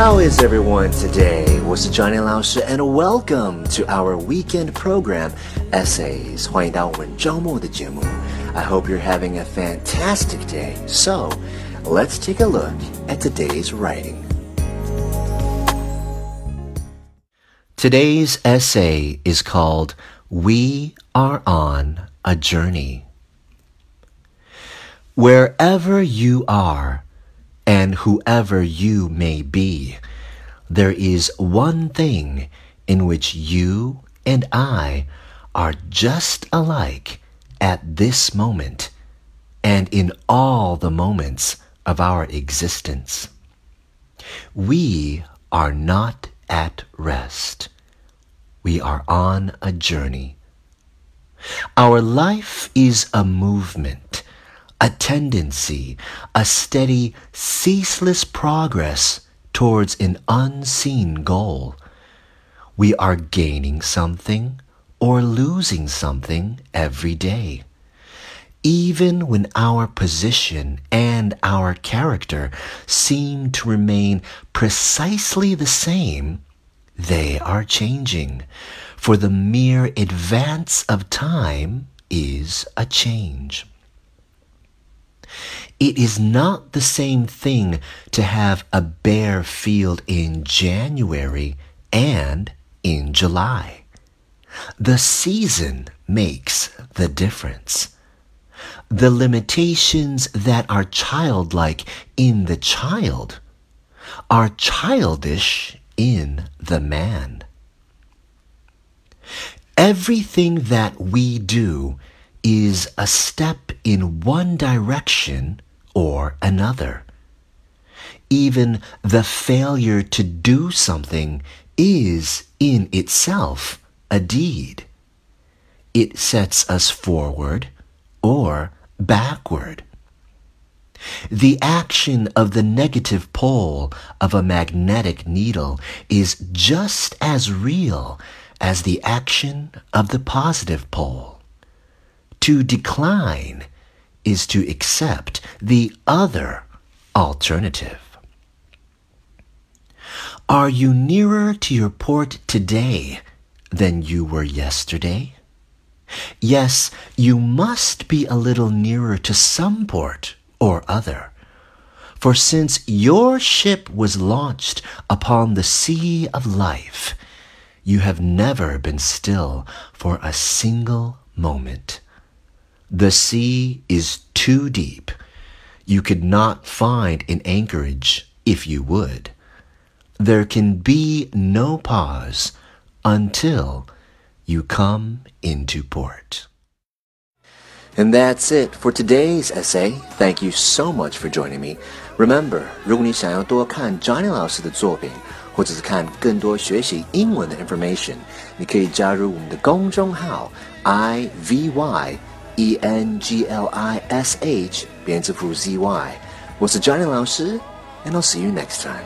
How is everyone today? 我是 Johnny 老师 and welcome to our weekend program Essays. 欢迎到我们周末的节目。I hope you're having a fantastic day. So, let's take a look at today's writing. Today's essay is called We Are on a Journey. Wherever you are, and whoever you may be, there is one thing in which you and I are just alike at this moment and in all the moments of our existence. We are not at rest. We are on a journey. Our life is a movement a tendency, a steady, ceaseless progress towards an unseen goal. We are gaining something or losing something every day. Even when our position and our character seem to remain precisely the same, they are changing, for the mere advance of time is a change. It is not the same thing to have a bare field in January and in July. The season makes the difference. The limitations that are childlike in the child are childish in the man. Everything that we do is a step in one direction or another. Even the failure to do something is in itself a deed. It sets us forward or backward. The action of the negative pole of a magnetic needle is just as real as the action of the positive pole. To decline is to accept the other alternative. Are you nearer to your port today than you were yesterday? Yes, you must be a little nearer to some port or other. For since your ship was launched upon the sea of life, you have never been still for a single moment. The sea is too deep. You could not find an anchorage if you would. There can be no pause until you come into port. And that's it for today's essay. Thank you so much for joining me. Remember, 如果你想要多看 Johnny 老师的作品，或者是看更多学习英文的 information，你可以加入我们的公众号 i v y。 E N G L I S H 编字符 Z Y。我是 Johnny 老师，and I'll see you next time.